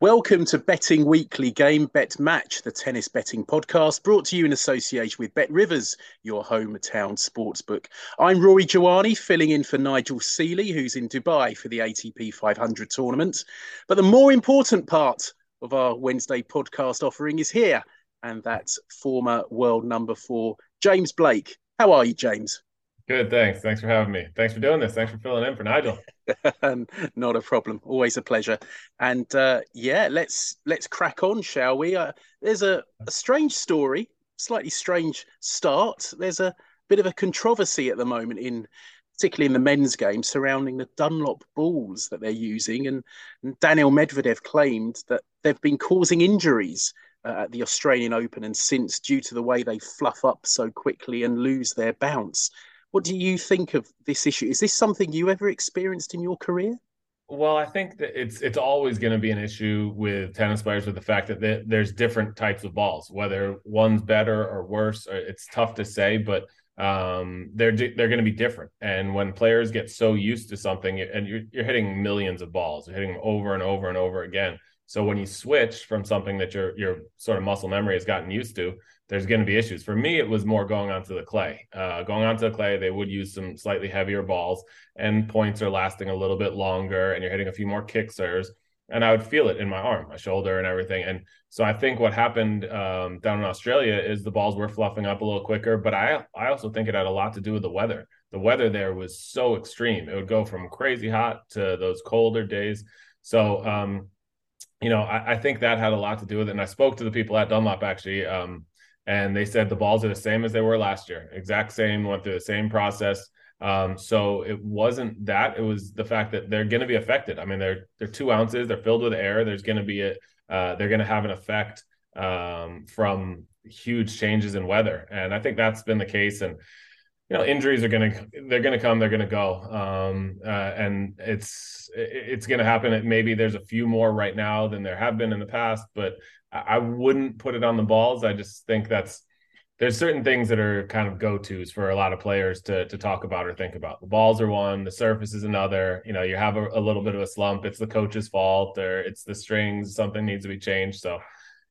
Welcome to Betting Weekly Game Bet Match, the tennis betting podcast brought to you in association with Bet Rivers, your hometown sportsbook. I'm Rory Jiwani, filling in for Nigel Seeley, who's in Dubai for the ATP 500 tournament. But the more important part of our Wednesday podcast offering is here, and that's former world number four, James Blake. How are you, James? Good, thanks. Thanks for having me. Thanks for doing this. Thanks for filling in for Nigel. Not a problem. Always a pleasure. And uh, yeah, let's let's crack on, shall we? Uh, there's a, a strange story, slightly strange start. There's a bit of a controversy at the moment in particularly in the men's game surrounding the Dunlop balls that they're using. And, and Daniil Medvedev claimed that they've been causing injuries uh, at the Australian Open and since due to the way they fluff up so quickly and lose their bounce. What do you think of this issue? Is this something you ever experienced in your career? Well, I think that it's it's always going to be an issue with tennis players with the fact that they, there's different types of balls. Whether one's better or worse, or it's tough to say. But um, they're they're going to be different. And when players get so used to something, and you're you're hitting millions of balls, you're hitting them over and over and over again. So when you switch from something that your your sort of muscle memory has gotten used to, there's going to be issues. For me, it was more going onto the clay. Uh, going onto the clay, they would use some slightly heavier balls, and points are lasting a little bit longer, and you're hitting a few more kick serves. And I would feel it in my arm, my shoulder, and everything. And so I think what happened um, down in Australia is the balls were fluffing up a little quicker. But I I also think it had a lot to do with the weather. The weather there was so extreme; it would go from crazy hot to those colder days. So um, you know, I, I, think that had a lot to do with it. And I spoke to the people at Dunlop actually. Um, and they said the balls are the same as they were last year, exact same, went through the same process. Um, so it wasn't that; it was the fact that they're going to be affected. I mean, they're they're two ounces, they're filled with air. There's going to be a uh, they're going to have an effect um, from huge changes in weather, and I think that's been the case. And you know injuries are going to they're going to come they're going to go. Um, uh, and it's it's going to happen maybe there's a few more right now than there have been in the past but i wouldn't put it on the balls. I just think that's there's certain things that are kind of go-to's for a lot of players to to talk about or think about. The balls are one the surface is another. You know you have a, a little bit of a slump. It's the coach's fault or it's the strings. Something needs to be changed. So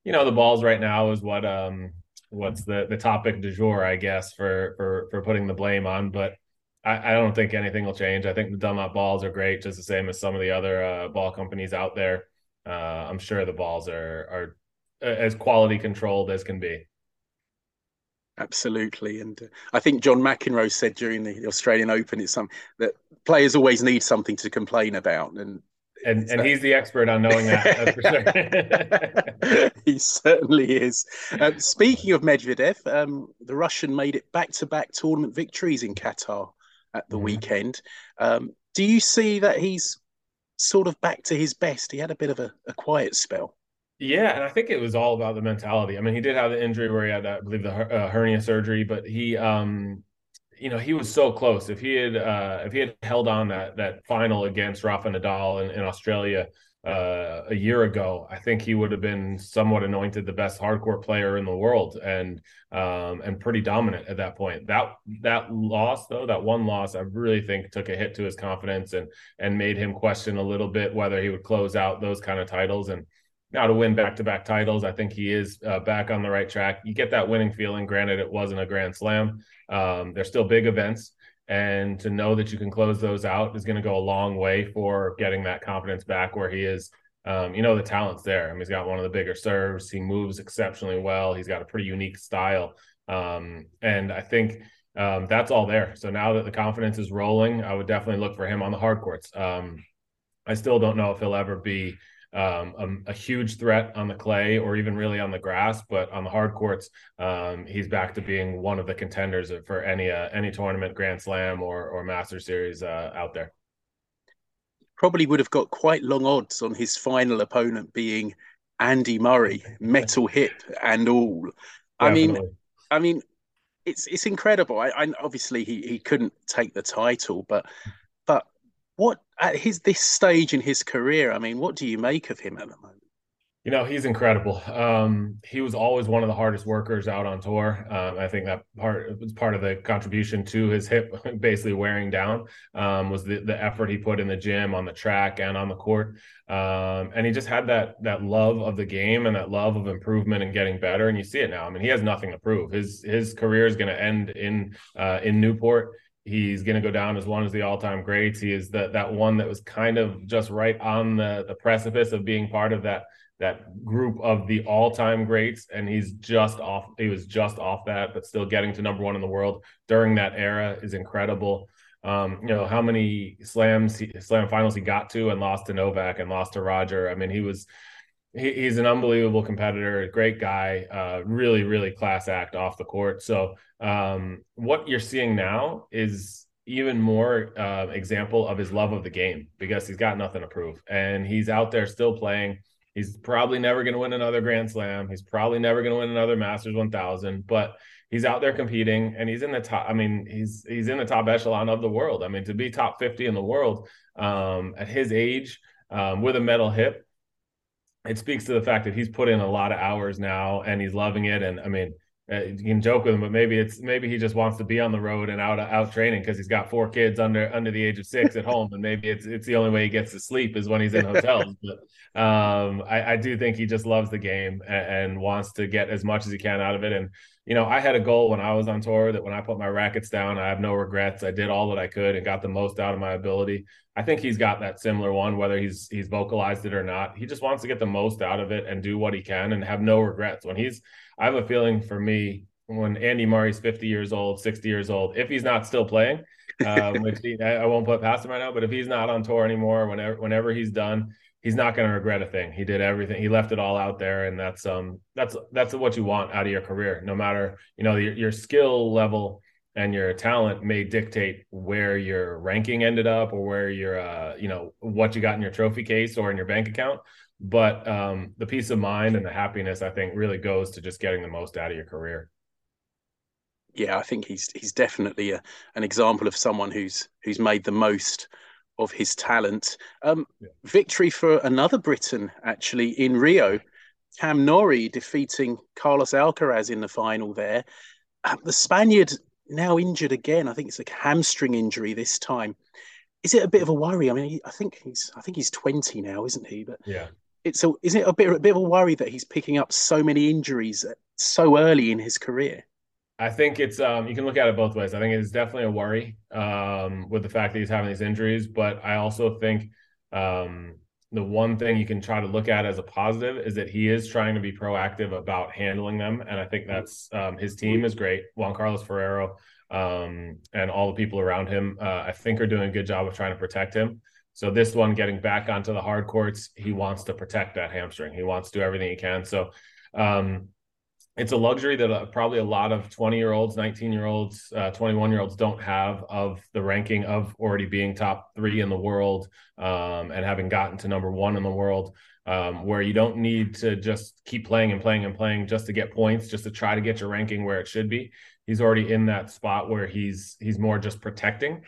you know the balls right now is what um what's the the topic du jour, I guess, for for for putting the blame on. But I, I don't think anything will change. I think the Dunlop balls are great, just the same as some of the other uh, ball companies out there. Uh, I'm sure the balls are are as quality controlled as can be. Absolutely, and uh, I think John McEnroe said during the Australian Open, it's something that players always need something to complain about, and and and he's the expert on knowing that. for sure. he certainly is. Um, speaking of Medvedev, um, the Russian made it back-to-back tournament victories in Qatar at the weekend. Um, do you see that he's sort of back to his best? He had a bit of a, a, quiet spell. Yeah, and I think it was all about the mentality. I mean, he did have the injury where he had, I believe, the uh, hernia surgery, but he um, you know, he was so close. If he had uh, if he had held on that that final against Rafa Nadal in, in Australia uh, a year ago, I think he would have been somewhat anointed the best hardcore player in the world and um, and pretty dominant at that point. That that loss though, that one loss, I really think took a hit to his confidence and and made him question a little bit whether he would close out those kind of titles and now to win back-to-back titles. I think he is uh, back on the right track. You get that winning feeling. Granted it wasn't a grand slam. Um, they're still big events and to know that you can close those out is going to go a long way for getting that confidence back where he is. Um, you know the talent's there. I mean, he's got one of the bigger serves. He moves exceptionally well. He's got a pretty unique style. Um, and i think um, that's all there. So now that the confidence is rolling i would definitely look for him on the hard courts. Um, I still don't know if he'll ever be um, a, a, huge threat on the clay or even really on the grass, but on the hard courts, um, he's back to being one of the contenders for any uh, any tournament, Grand Slam or or Master Series uh, out there. Probably would have got quite long odds on his final opponent being Andy Murray, metal hip and all. I mean, I mean, it's it's incredible. I, I obviously he he couldn't take the title, but but what at his this stage in his career, I mean, what do you make of him at the moment? You know, he's incredible. Um, he was always one of the hardest workers out on tour. Um, I think that part was part of the contribution to his hip basically wearing down um, was the, the effort he put in the gym, on the track, and on the court. Um, and he just had that that love of the game and that love of improvement and getting better. And you see it now. I mean, he has nothing to prove. His his career is going to end in uh, in Newport. He's going to go down as one of the all-time greats. He is that that one that was kind of just right on the the precipice of being part of that that group of the all-time greats. And he's just off he was just off that but still getting to number one in the world during that era is incredible. Um, you know how many slams he, slam finals he got to and lost to novak and lost to roger. I mean he was he, he's an unbelievable competitor a great guy uh, really really class act off the court so um, what you're seeing now is even more uh, example of his love of the game because he's got nothing to prove and he's out there still playing He's probably never going to win another Grand Slam. He's probably never going to win another Masters 1000, but he's out there competing and he's in the top. I mean, he's he's in the top echelon of the world. I mean, to be top 50 in the world um, at his age um, with a metal hip, it speaks to the fact that he's put in a lot of hours now and he's loving it. And I mean, uh, you can joke with him, but maybe it's maybe he just wants to be on the road and out out training because he's got four kids under under the age of six at home, and maybe it's it's the only way he gets to sleep is when he's in hotels. but um, I, I, do think he just loves the game and, and, wants to get as much as he can out of it. And you know, I had a goal when I was on tour that when I put my rackets down, I have no regrets. I did all that I could and got the most out of my ability. I think he's got that similar one, whether he's he's vocalized it or not. He just wants to get the most out of it and do what he can and have no regrets when he's I have a feeling for me when Andy Murray's 50 years old, 60 years old, if he's not still playing, um, which he, I, I, won't put past him right now, but if he's not on tour anymore, whenever whenever he's done, he's not going to regret a thing. He did everything. He left it all out there, and that's um that's that's what you want out of your career. No matter you know your, your skill level and your talent may dictate where your ranking ended up or where your uh you know what you got in your trophy case or in your bank account but um, the peace of mind and the happiness i think really goes to just getting the most out of your career yeah i think he's he's definitely a, an example of someone who's who's made the most of his talent um, yeah. victory for another briton actually in rio cam Norrie defeating carlos alcaraz in the final there um, the spaniard now injured again i think it's a hamstring injury this time is it a bit of a worry? I mean, I think he's I think he's twenty now, isn't he? But yeah, it's a isn't it a bit a bit of a worry that he's picking up so many injuries so early in his career? I think it's um, you can look at it both ways. I think it's definitely a worry um, with the fact that he's having these injuries, but I also think um, the one thing you can try to look at as a positive is that he is trying to be proactive about handling them, and I think that's um, his team is great. Juan Carlos Ferrero um, and all the people around him, uh, I think, are doing a good job of trying to protect him. So this one getting back onto the hard courts, he wants to protect that hamstring. He wants to do everything he can. So um, it's a luxury that uh, probably a lot of 20 year olds, 19 year olds, uh, 21 year olds don't have of the ranking of already being top three in the world um, and having gotten to number one in the world. Um, where you don't need to just keep playing and playing and playing just to get points, just to try to get your ranking where it should be. He's already in that spot where he's he's more just protecting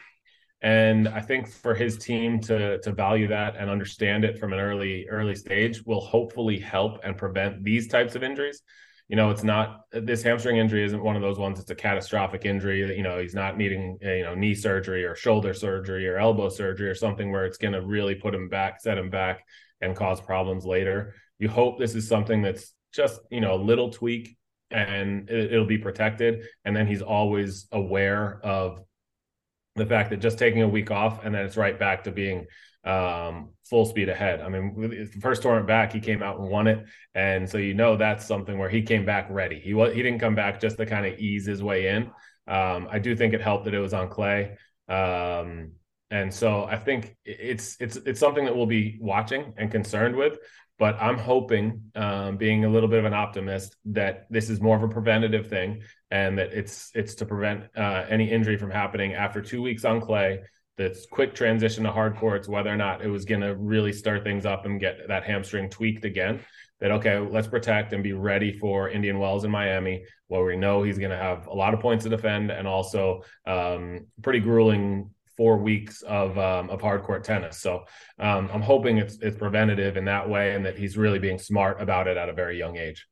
and I think for his team to to value that and understand it from an early early stage will hopefully help and prevent these types of injuries. You know, it's not this hamstring injury isn't one of those ones. It's a catastrophic injury that you know he's not needing eh, you know knee surgery or shoulder surgery or elbow surgery or something where it's going to really put him back, set him back, and cause problems later. You hope this is something that's just you know a little tweak and it'll be protected, and then he's always aware of the fact that just taking a week off and then it's right back to being um, full speed ahead. I mean, the first tournament back, he came out and won it, and so you know that's something where he came back ready. He was he didn't come back just to kind of ease his way in. Um, I do think it helped that it was on clay. Um, and so I think it's it's it's something that we'll be watching and concerned with. But I'm hoping, um, being a little bit of an optimist, that this is more of a preventative thing, and that it's it's to prevent uh, any injury from happening after two weeks on clay. That's quick transition to hard courts, whether or not it was going to really start things up and get that hamstring tweaked again. That okay, let's protect and be ready for Indian Wells in Miami, where we know he's going to have a lot of points to defend and also um, pretty grueling four weeks of um, of hard court tennis. So um, I'm hoping it's it's preventative in that way, and that he's really being smart about it at a very young age.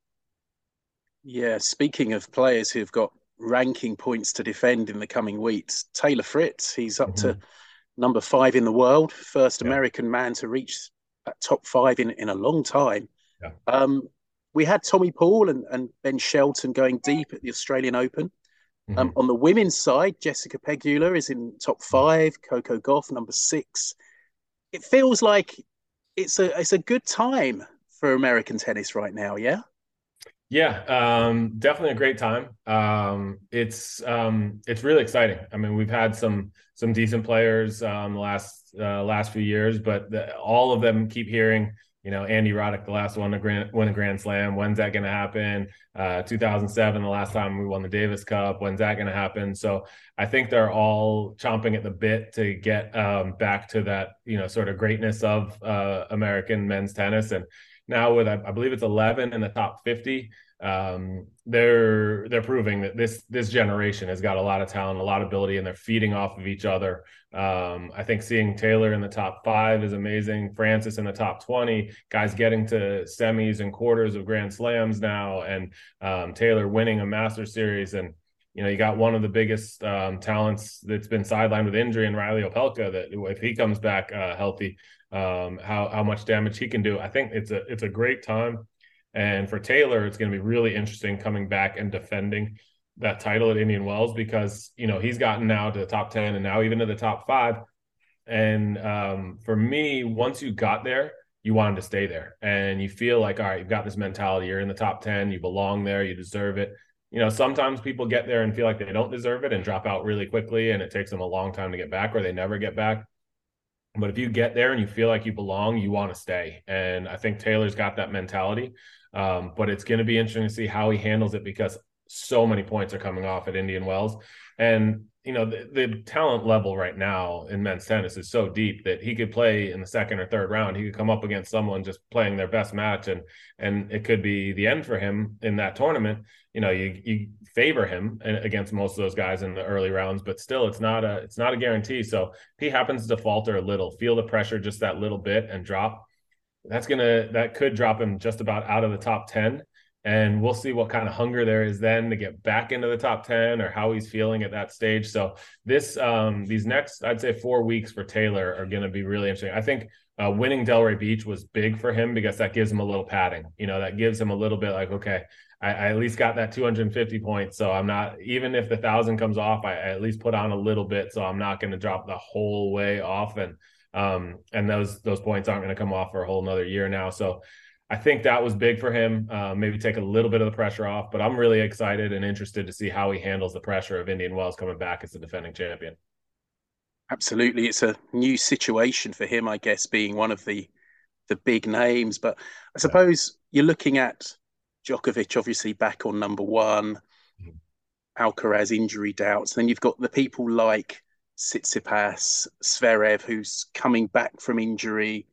Yeah, speaking of players who've got ranking points to defend in the coming weeks, Taylor Fritz, he's up mm-hmm. to number five in the world, first yeah. American man to reach that top five in in a long time. Yeah. Um, we had Tommy Paul and, and Ben Shelton going deep at the Australian Open. Um, mm-hmm. Um, on the women's side, Jessica Pegula is in top five, Coco Gauff number six. It feels like it's a it's a good time for American tennis right now. Yeah. Yeah, um, definitely a great time. Um, it's um, it's really exciting. I mean, we've had some some decent players um, the last uh, last few years, but the, all of them keep hearing you know, Andy Roddick, the last one to grand, win a Grand Slam. When's that going to happen? Uh, 2007, the last time we won the Davis Cup. When's that going to happen? So I think they're all chomping at the bit to get um, back to that, you know, sort of greatness of uh, American men's tennis. And now with, I, I believe it's 11 in the top 50 um, they're they're proving that this this generation has got a lot of talent, a lot of ability, and they're feeding off of each other. Um, I think seeing Taylor in the top five is amazing. Francis in the top twenty, guys getting to semis and quarters of Grand Slams now, and um, Taylor winning a Master Series, and you know you got one of the biggest um, talents that's been sidelined with injury, and Reilly Opelka. That if he comes back uh, healthy, um, how how much damage he can do. I think it's a it's a great time and for Taylor, it's going to be really interesting coming back and defending that title at Indian Wells because you know he's gotten now to the top ten and now even to the top five. And um, for me, once you got there, you wanted to stay there, and you feel like all right, you've got this mentality. You're in the top ten, you belong there, you deserve it. You know, sometimes people get there and feel like they don't deserve it and drop out really quickly, and it takes them a long time to get back, or they never get back. But if you get there and you feel like you belong, you want to stay. And I think Taylor's got that mentality. Um, but it's going to be interesting to see how he handles it because so many points are coming off at Indian Wells. And, you know, the, the, talent level right now in men's tennis is so deep that he could play in the second or third round. He could come up against someone just playing their best match and and it could be the end for him in that tournament. You know, you you favor him against most of those guys in the early rounds, but still it's not a it's not a guarantee. So if he happens to falter a little, feel the pressure just that little bit and drop, that's gonna that could drop him just about out of the top 10 and we'll see what kind of hunger there is then to get back into the top 10 or how he's feeling at that stage. So this um these next i'd say four weeks for taylor are going to be really interesting. I think uh, winning delray beach was big for him because that gives him a little padding you know that gives him a little bit like okay I, I at least got that 250 points. So i'm not even if the thousand comes off I, I at least put on a little bit. So i'm not going to drop the whole way off. And um, and those those points aren't going to come off for a whole another year now. So I think that was big for him. Uh, maybe take a little bit of the pressure off, but I'm really excited and interested to see how he handles the pressure of Indian Wells coming back as the defending champion. Absolutely, it's a new situation for him, I guess, being one of the the big names. But I suppose yeah. you're looking at Djokovic, obviously back on number one, mm-hmm. Alcaraz injury doubts. Then you've got the people like Tsitsipas, Zverev, who's coming back from injury,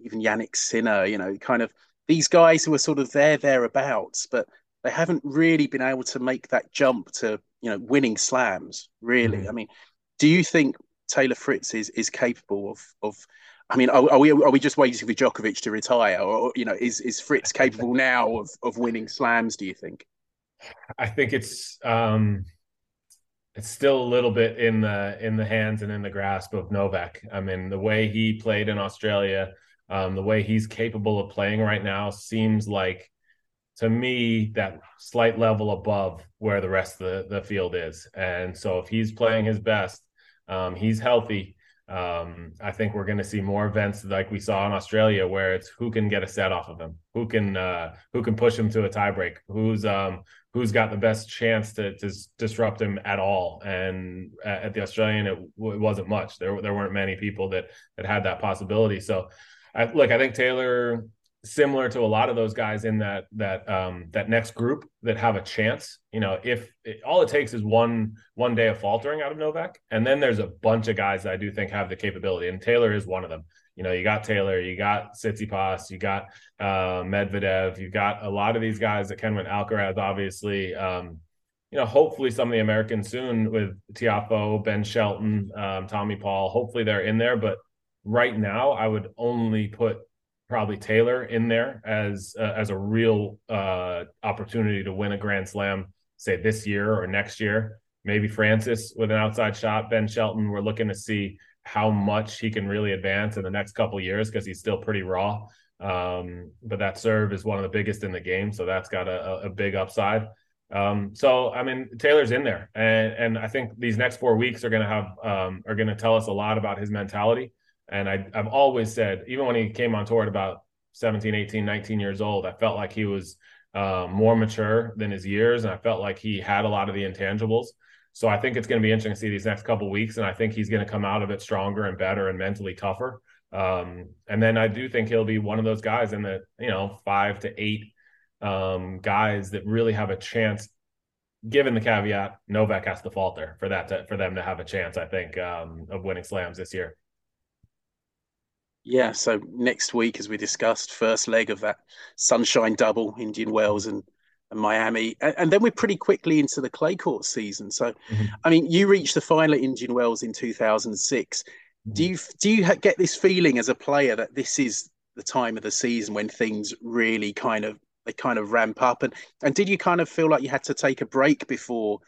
even Jannik Sinner, you know, kind of these guys who are sort of there, thereabouts, but they haven't really been able to make that jump to, you know, winning slams, really. Mm. I mean, do you think Taylor Fritz is, is capable of, of I mean, are, are, we are we just waiting for Djokovic to retire, or you know, is is Fritz capable now of of winning slams? Do you think? I think it's um, it's still a little bit in the in the hands and in the grasp of Novak. I mean, the way he played in Australia, um, the way he's capable of playing right now seems like to me that slight level above where the rest of the, the field is. And so if he's playing his best, um, he's healthy. Um, I think we're going to see more events like we saw in Australia, where it's who can get a set off of him, who can uh, who can push him to a tiebreak, who's um, who's got the best chance to, to disrupt him at all. And at the Australian, it, it, wasn't much. There there weren't many people that that had that possibility. So, I, look, I think Taylor similar to a lot of those guys in that that um that next group that have a chance you know if it, all it takes is one one day of faltering out of novak and then there's a bunch of guys that i do think have the capability and taylor is one of them. You know you got taylor you got Tsitsipas, you got uh medvedev you got a lot of these guys that can win alcaraz obviously um you know hopefully some of the americans soon with tiafoe ben shelton um, tommy paul hopefully they're in there but right now i would only put probably Taylor in there as uh, as a real uh, opportunity to win a Grand Slam, say this year or next year. Maybe Francis with an outside shot. Ben Shelton, we're looking to see how much he can really advance in the next couple years because he's still pretty raw. Um, but that serve is one of the biggest in the game, so that's got a, a big upside. Um, so I mean, Taylor's in there, and and I think these next four weeks are going to have um, are going to tell us a lot about his mentality. And I, I've always said, even when he came on tour at about 17, 18, 19 years old, I felt like he was uh, more mature than his years. And I felt like he had a lot of the intangibles. So I think it's going to be interesting to see these next couple weeks. And I think he's going to come out of it stronger and better and mentally tougher. Um, and then I do think he'll be one of those guys in the, you know, five to eight um, guys that really have a chance given the caveat Novak has to falter for that to, for them to have a chance, I think, um, of winning slams this year. Yeah, so next week, as we discussed, first leg of that Sunshine Double, Indian Wells and, and Miami, and, and, then we're pretty quickly into the clay court season. So, mm-hmm. I mean, you reached the final at Indian Wells in 2006. Mm-hmm. Do you do you get this feeling as a player that this is the time of the season when things really kind of they kind of ramp up, and and did you kind of feel like you had to take a break before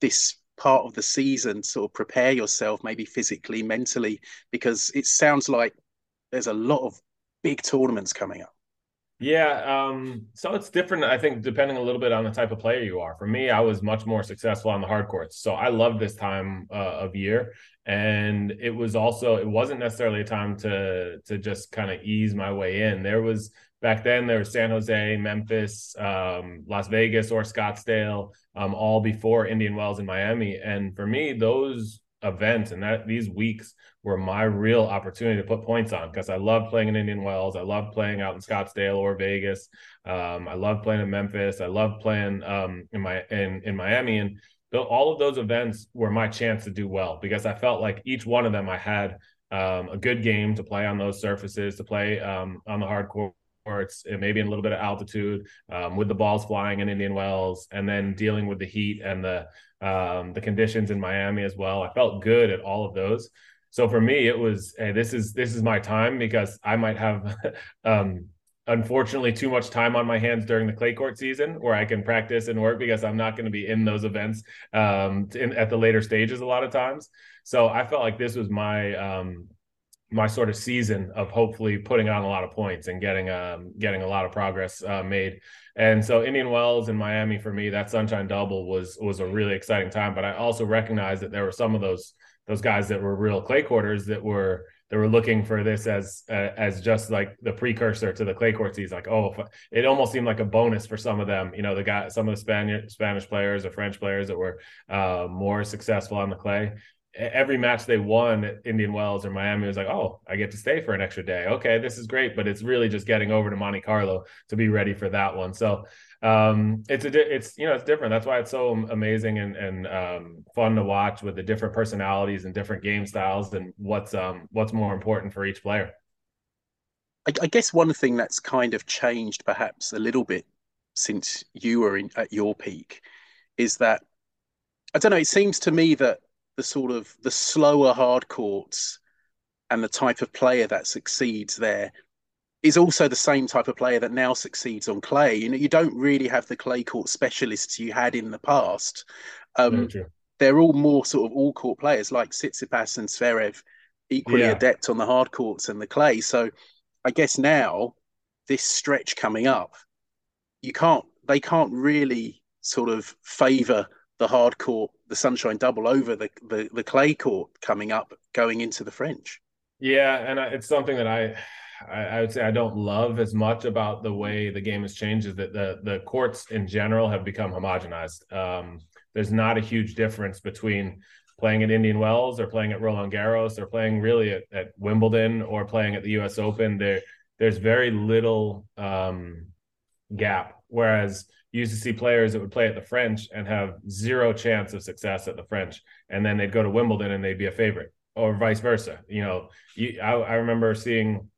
this part of the season, sort of prepare yourself, maybe physically, mentally, because it sounds like there's a lot of big tournaments coming up. Yeah, um, so it's different. I think depending a little bit on the type of player you are. For me, I was much more successful on the hard courts, so I love this time uh, of year. And it was also it wasn't necessarily a time to to just kind of ease my way in. There was back then there was San Jose, Memphis, um, Las Vegas, or Scottsdale, um, all before Indian Wells and Miami. And for me, those events and that these weeks were my real opportunity to put points on because I love playing in Indian Wells. I love playing out in Scottsdale or Vegas. Um, I love playing in Memphis. I love playing um, in my in in Miami and all of those events were my chance to do well because I felt like each one of them I had um, a good game to play on those surfaces, to play um, on the hard courts, maybe in a little bit of altitude um, with the balls flying in Indian Wells, and then dealing with the heat and the um, the conditions in Miami as well. I felt good at all of those. So for me, it was, hey, this is this is my time because I might have, um, unfortunately, too much time on my hands during the clay court season where I can practice and work because I'm not going to be in those events um, in, at the later stages a lot of times. So I felt like this was my um, my sort of season of hopefully putting on a lot of points and getting um, getting a lot of progress uh, made. And so Indian Wells and Miami for me, that Sunshine Double was was a really exciting time. But I also recognized that there were some of those those guys that were real clay quarters that were that were looking for this as uh, as just like the precursor to the clay court season. Like, oh, it almost seemed like a bonus for some of them. You know, the guy, some of the Spanish Spanish players or French players that were uh, more successful on the clay every match they won at Indian Wells or Miami was like, oh, I get to stay for an extra day. Okay, this is great, but it's really just getting over to Monte Carlo to be ready for that one. So um, it's a it's you know it's different. That's why it's so amazing and and um, fun to watch with the different personalities and different game styles and what's um what's more important for each player. I, I guess one thing that's kind of changed perhaps a little bit since you were in at your peak is that I don't know. It seems to me that the sort of the slower hard courts and the type of player that succeeds there is also the same type of player that now succeeds on clay. You know, you don't really have the clay court specialists you had in the past. Um, they're all more sort of all court players like Tsitsipas and Zverev, equally yeah. adept on the hard courts and the clay. So I guess now this stretch coming up, you can't they can't really sort of favour the hard court, the sunshine double over the, the, the clay court coming up, going into the French. Yeah, and it's something that I, I, I would say I don't love as much about the way the game has changed. Is that the the courts in general have become homogenized. Um, there's not a huge difference between playing at Indian Wells or playing at Roland Garros or playing really at, at Wimbledon or playing at the U.S. Open. There, there's very little um, gap. Whereas you used to see players that would play at the French and have zero chance of success at the French, and then they'd go to Wimbledon and they'd be a favorite, or vice versa. You know, you, I, I remember seeing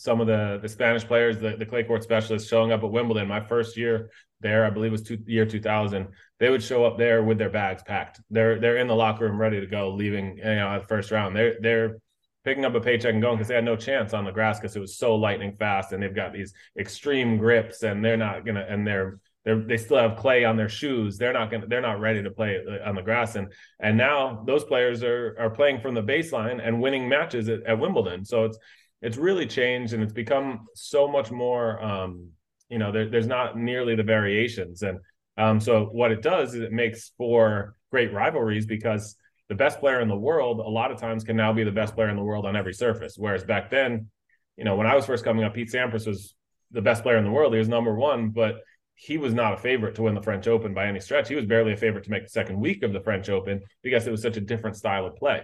some of the the Spanish players, the, the clay court specialists, showing up at Wimbledon. My first year there, I believe was two, year 2000. They would show up there with their bags packed. They're they're in the locker room ready to go, leaving you know the first round. They're they're picking up a paycheck and going because they had no chance on the grass because it was so lightning fast and they've got these extreme grips and they're not gonna and they're they're they still have clay on their shoes they're not gonna they're not ready to play uh, on the grass and and now those players are are playing from the baseline and winning matches at, at wimbledon so it's it's really changed and it's become so much more um you know there, there's not nearly the variations and um so what it does is it makes for great rivalries because the best player in the world a lot of times can now be the best player in the world on every surface. Whereas back then, you know, when I was first coming up, Pete Sampras was the best player in the world. He was number one, but he was not a favorite to win the French Open by any stretch. He was barely a favorite to make the second week of the French Open because it was such a different style of play.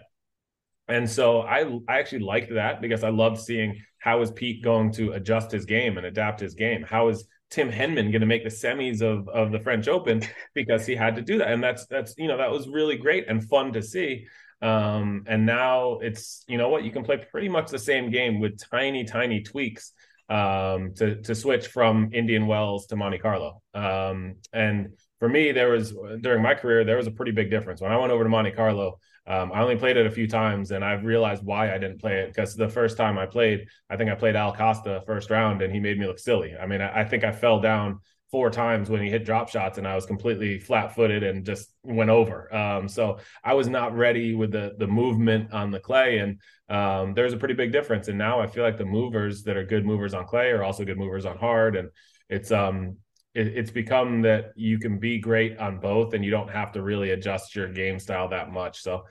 And so I I actually liked that because I loved seeing how is Pete going to adjust his game and adapt his game. How is Tim Henman going to make the semis of of the French Open because he had to do that, and that's that's you know that was really great and fun to see. Um, and now it's you know what you can play pretty much the same game with tiny tiny tweaks um, to to switch from Indian Wells to Monte Carlo. Um, and for me, there was during my career there was a pretty big difference when I went over to Monte Carlo. Um, I only played it a few times, and I've realized why I didn't play it because the first time I played, I think I played Al Costa first round, and he made me look silly. I mean, I, I think I fell down four times when he hit drop shots, and I was completely flat-footed and just went over. Um, so I was not ready with the the movement on the clay, and um, there's a pretty big difference. And now I feel like the movers that are good movers on clay are also good movers on hard, and it's um it, it's become that you can be great on both and you don't have to really adjust your game style that much. So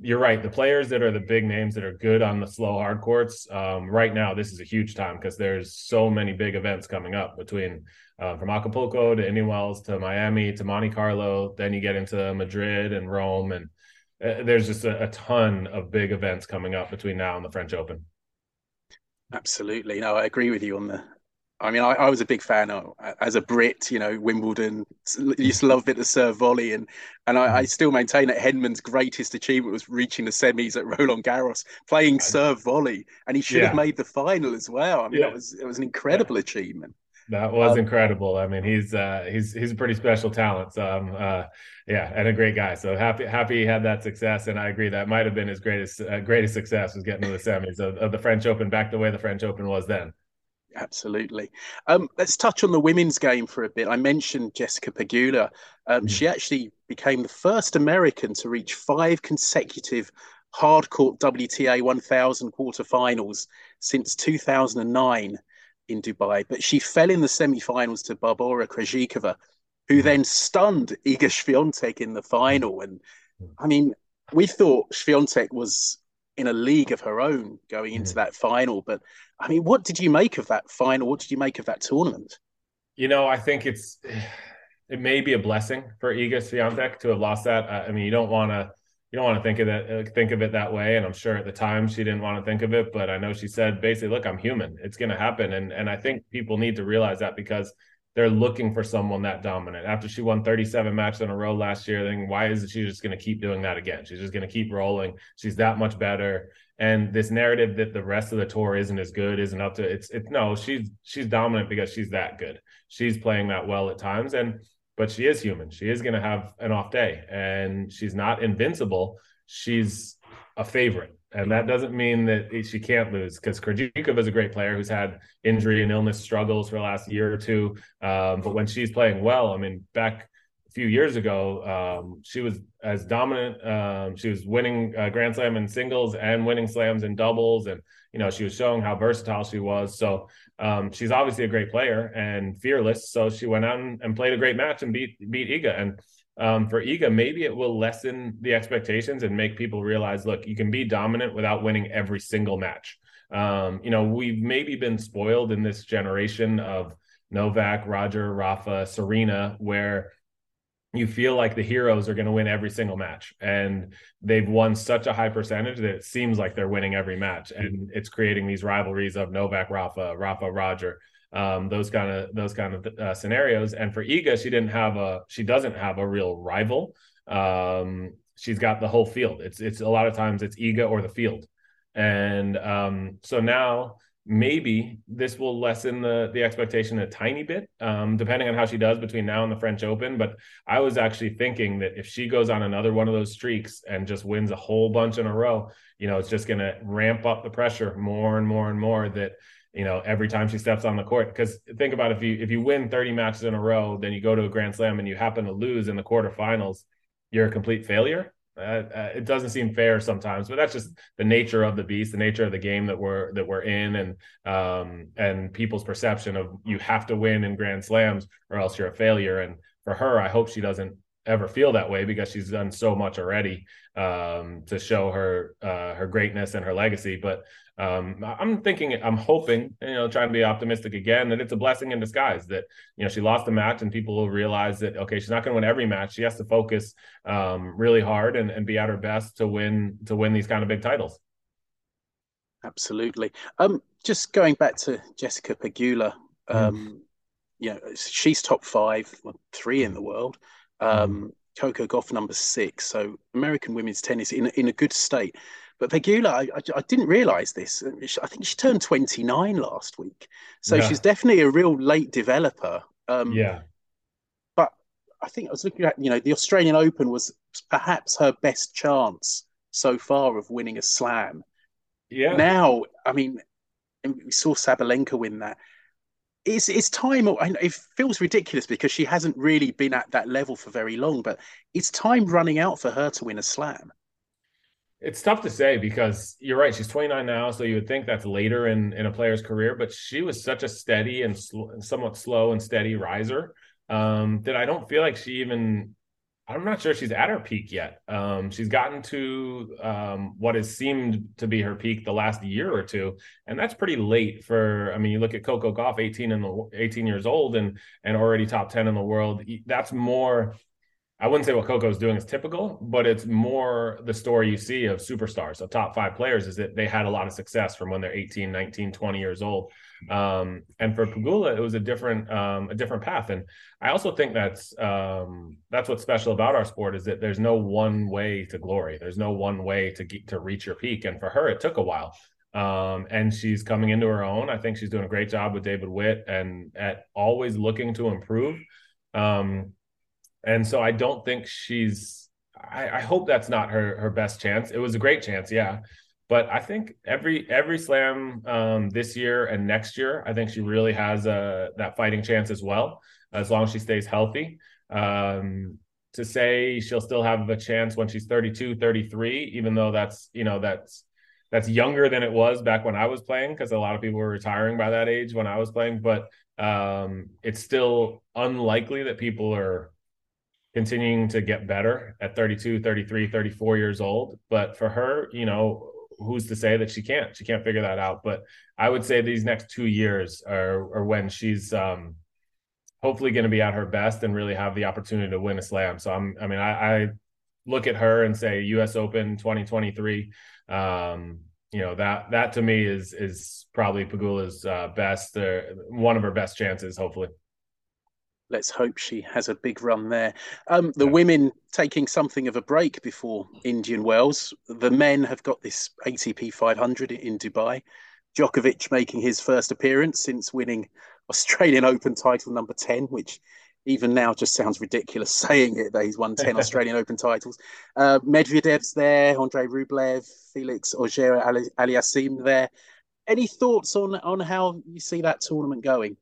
you're right. The players that are the big names that are good on the slow hard courts, um, right now, this is a huge time because there's so many big events coming up between uh, from Acapulco to Wells to Miami to Monte Carlo. Then you get into Madrid and Rome, and uh, there's just a, a, ton of big events coming up between now and the French Open. Absolutely. No, I agree with you on the I mean, I, I, was a big fan of, as a Brit, you know, Wimbledon used to love a bit of serve volley, and and I, I, mm. still maintain that Henman's greatest achievement was reaching the semis at Roland Garros, playing serve volley, and he should yeah. have made the final as well. I mean, yeah. it was it was an incredible yeah. achievement. That was um, incredible. I mean, he's uh, he's he's a pretty special talent. So, um, uh, yeah, and a great guy. So happy happy he had that success. And I agree that might have been his greatest uh, greatest success was getting to the semis of, of the French Open back the way the French Open was then. Absolutely. Um, let's touch on the women's game for a bit. I mentioned Jessica Pegula. Um, mm. She actually became the first American to reach five consecutive hardcourt WTA 1000 quarterfinals since 2009 in Dubai. But she fell in the semi-finals to Barbora Krejcikova, who mm. then stunned Iga Swiatek in the final. And mm. I mean, we thought Swiatek was in a league of her own going into mm. that final. But I mean, what did you make of that final? What did you make of that tournament? You know, I think it's it may be a blessing for Iga Swiatek to have lost that. I mean, you don't want to you don't want to think of that uh, think of it that way and i'm sure at the time she didn't want to think of it but i know she said basically look i'm human it's going to happen and and i think people need to realize that because they're looking for someone that dominant. After she won 37 matches in a row last year, then why is she just going to keep doing that again? She's just going to keep rolling. She's that much better. And this narrative that the rest of the tour isn't as good isn't up to it's it's no, she's she's dominant because she's that good. She's playing that well at times and but she is human. She is going to have an off day and she's not invincible. She's a favorite and that doesn't mean that she can't lose because Krejcikova is a great player who's had injury and illness struggles for the last year or two. Um, but when she's playing well, I mean, back a few years ago, um, she was as dominant. Um, she was winning uh, Grand Slam in singles and winning slams in doubles, and you know she was showing how versatile she was. So um, she's obviously a great player and fearless. So she went out and, and, played a great match and beat beat Iga and um, for Iga, maybe it will lessen the expectations and make people realize, look, you can be dominant without winning every single match. Um, you know, we've maybe been spoiled in this generation of Novak, Roger, Rafa, Serena, where you feel like the heroes are going to win every single match. And they've won such a high percentage that it seems like they're winning every match. And it's creating these rivalries of Novak Rafa Rafa Roger um, those kind of those kind of uh, scenarios and for Iga she didn't have a she doesn't have a real rival um, she's got the whole field it's it's a lot of times it's Iga or the field and um, so now maybe this will lessen the the expectation a tiny bit, um, depending on how she does between now and the French Open. But I was actually thinking that if she goes on another one of those streaks and just wins a whole bunch in a row, you know, it's just going to ramp up the pressure more and more and more. That you know every time she steps on the court because think about if you if you win 30 matches in a row then you go to a grand slam and you happen to lose in the quarterfinals you're a complete failure uh, uh, it doesn't seem fair sometimes, but that's just the nature of the beast, the nature of the game that we're that we're in, and um, and people's perception of you have to win in Grand Slams or else you're a failure. And for her, I hope she doesn't ever feel that way because she's done so much already um, to show her uh, her greatness and her legacy. But um, I'm thinking, I'm hoping, you know, trying to be optimistic again that it's a blessing in disguise that you know she lost the match and people will realize that okay, she's not going to win every match. She has to focus um, really hard and, and be at her best to win to win these kind of big titles. Absolutely. Um, just going back to Jessica Pegula, um, mm. you know, she's top five, three in the world. Um, mm. Coco Gauff number six. So American women's tennis in in a good state. But Pegula, I, I, I didn't realise this. I think she turned 29 last week, so yeah. she's definitely a real late developer. Um, yeah. But I think I was looking at you know the Australian Open was perhaps her best chance so far of winning a slam. Yeah. Now, I mean, we saw Sabalenka win that. It's it's time. It feels ridiculous because she hasn't really been at that level for very long. But it's time running out for her to win a slam. It's tough to say because you're right. She's 29 now, so you would think that's later in in a player's career. But she was such a steady and sl- somewhat slow and steady riser um, that I don't feel like she even. I'm not sure she's at her peak yet. Um, she's gotten to um, what has seemed to be her peak the last year or two, and that's pretty late for. I mean, you look at Coco Gauff, 18 and 18 years old, and and already top 10 in the world. That's more I wouldn't say what Coco is doing is typical, but it's more the story you see of superstars, of top five players, is that they had a lot of success from when they're 18, 19, 20 years old. Um, and for Pegula, it was a different um, a different path. And I also think that's um, that's what's special about our sport is that there's no one way to glory. There's no one way to get, to reach your peak. And for her, it took a while. Um, and she's coming into her own. I think she's doing a great job with David Witt and at always looking to improve. Um, and so I don't think she's. I, I hope that's not her her best chance. It was a great chance, yeah, but I think every every slam um, this year and next year, I think she really has a that fighting chance as well, as long as she stays healthy. Um, to say she'll still have a chance when she's 32, 33, even though that's you know that's that's younger than it was back when I was playing because a lot of people were retiring by that age when I was playing, but um, it's still unlikely that people are continuing to get better at 32, 33, 34 years old. But for her, you know, who's to say that she can't? She can't figure that out. But I would say these next two years are, are when she's um, hopefully going to be at her best and really have the opportunity to win a slam. So I'm, I mean, I, I look at her and say U.S. Open 2023. Um, you know that that to me is is probably Pegula's uh, best, uh, one of her best chances, hopefully let's hope she has a big run there. Um, the yeah. women taking something of a break before Indian Wells. The men have got this ATP 500 in Dubai. Djokovic making his first appearance since winning Australian Open title number 10, which even now just sounds ridiculous saying it that he's won 10 Australian Open titles. Uh, Medvedev's there, Andre Rublev, Felix Auger Aliassime there. Any thoughts on, on how you see that tournament going?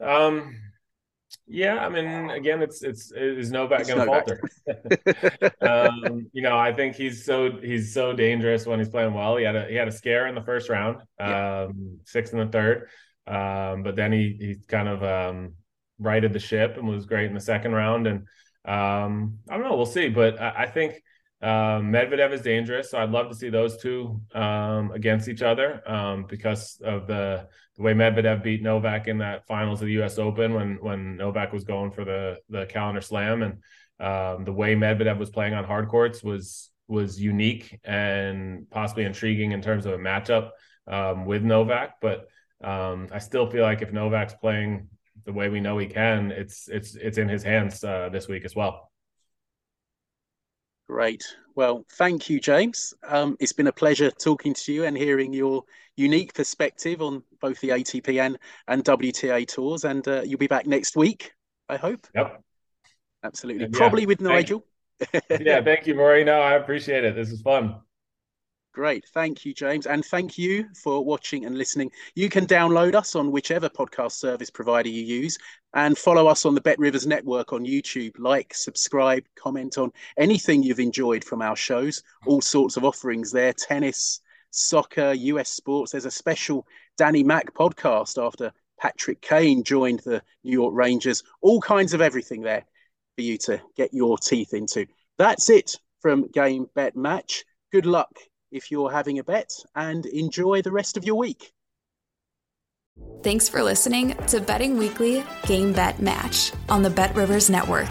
Um, yeah, I mean, again, it's it's is Novak going to falter? um, you know, I think he's so he's so dangerous when he's playing well. He had a he had a scare in the first round, um, yeah. sixth in the third, um, but then he he kind of um, righted the ship and was great in the second round. And um, I don't know, we'll see. But I, I think um, Medvedev is dangerous. So I'd love to see those two um, against each other um, because of the the way Medvedev beat Novak in that finals of the U.S. Open when when Novak was going for the the calendar slam and um, the way Medvedev was playing on hard courts was was unique and possibly intriguing in terms of a matchup um, with Novak. But um, I still feel like if Novak's playing the way we know he can, it's it's it's in his hands uh, this week as well. Great. Well, thank you, James. Um, it's been a pleasure talking to you and hearing your unique perspective on both the ATP and, and WTA tours. And uh, you'll be back next week, I hope. Yep. Absolutely. Yeah, Probably with Nigel. yeah, thank you, Rory. No, I appreciate it. This is fun. Great. Thank you, James. And thank you for watching and listening. You can download us on whichever podcast service provider you use and follow us on the Bet Rivers Network on YouTube. Like, subscribe, comment on anything you've enjoyed from our shows. All sorts of offerings there tennis, soccer, US sports. There's a special Danny Mack podcast after Patrick Kane joined the New York Rangers. All kinds of everything there for you to get your teeth into. That's it from Game Bet Match. Good luck if you're having a bet and enjoy the rest of your week. Thanks for listening to Betting Weekly Game Bet Match on the Bet Rivers Network.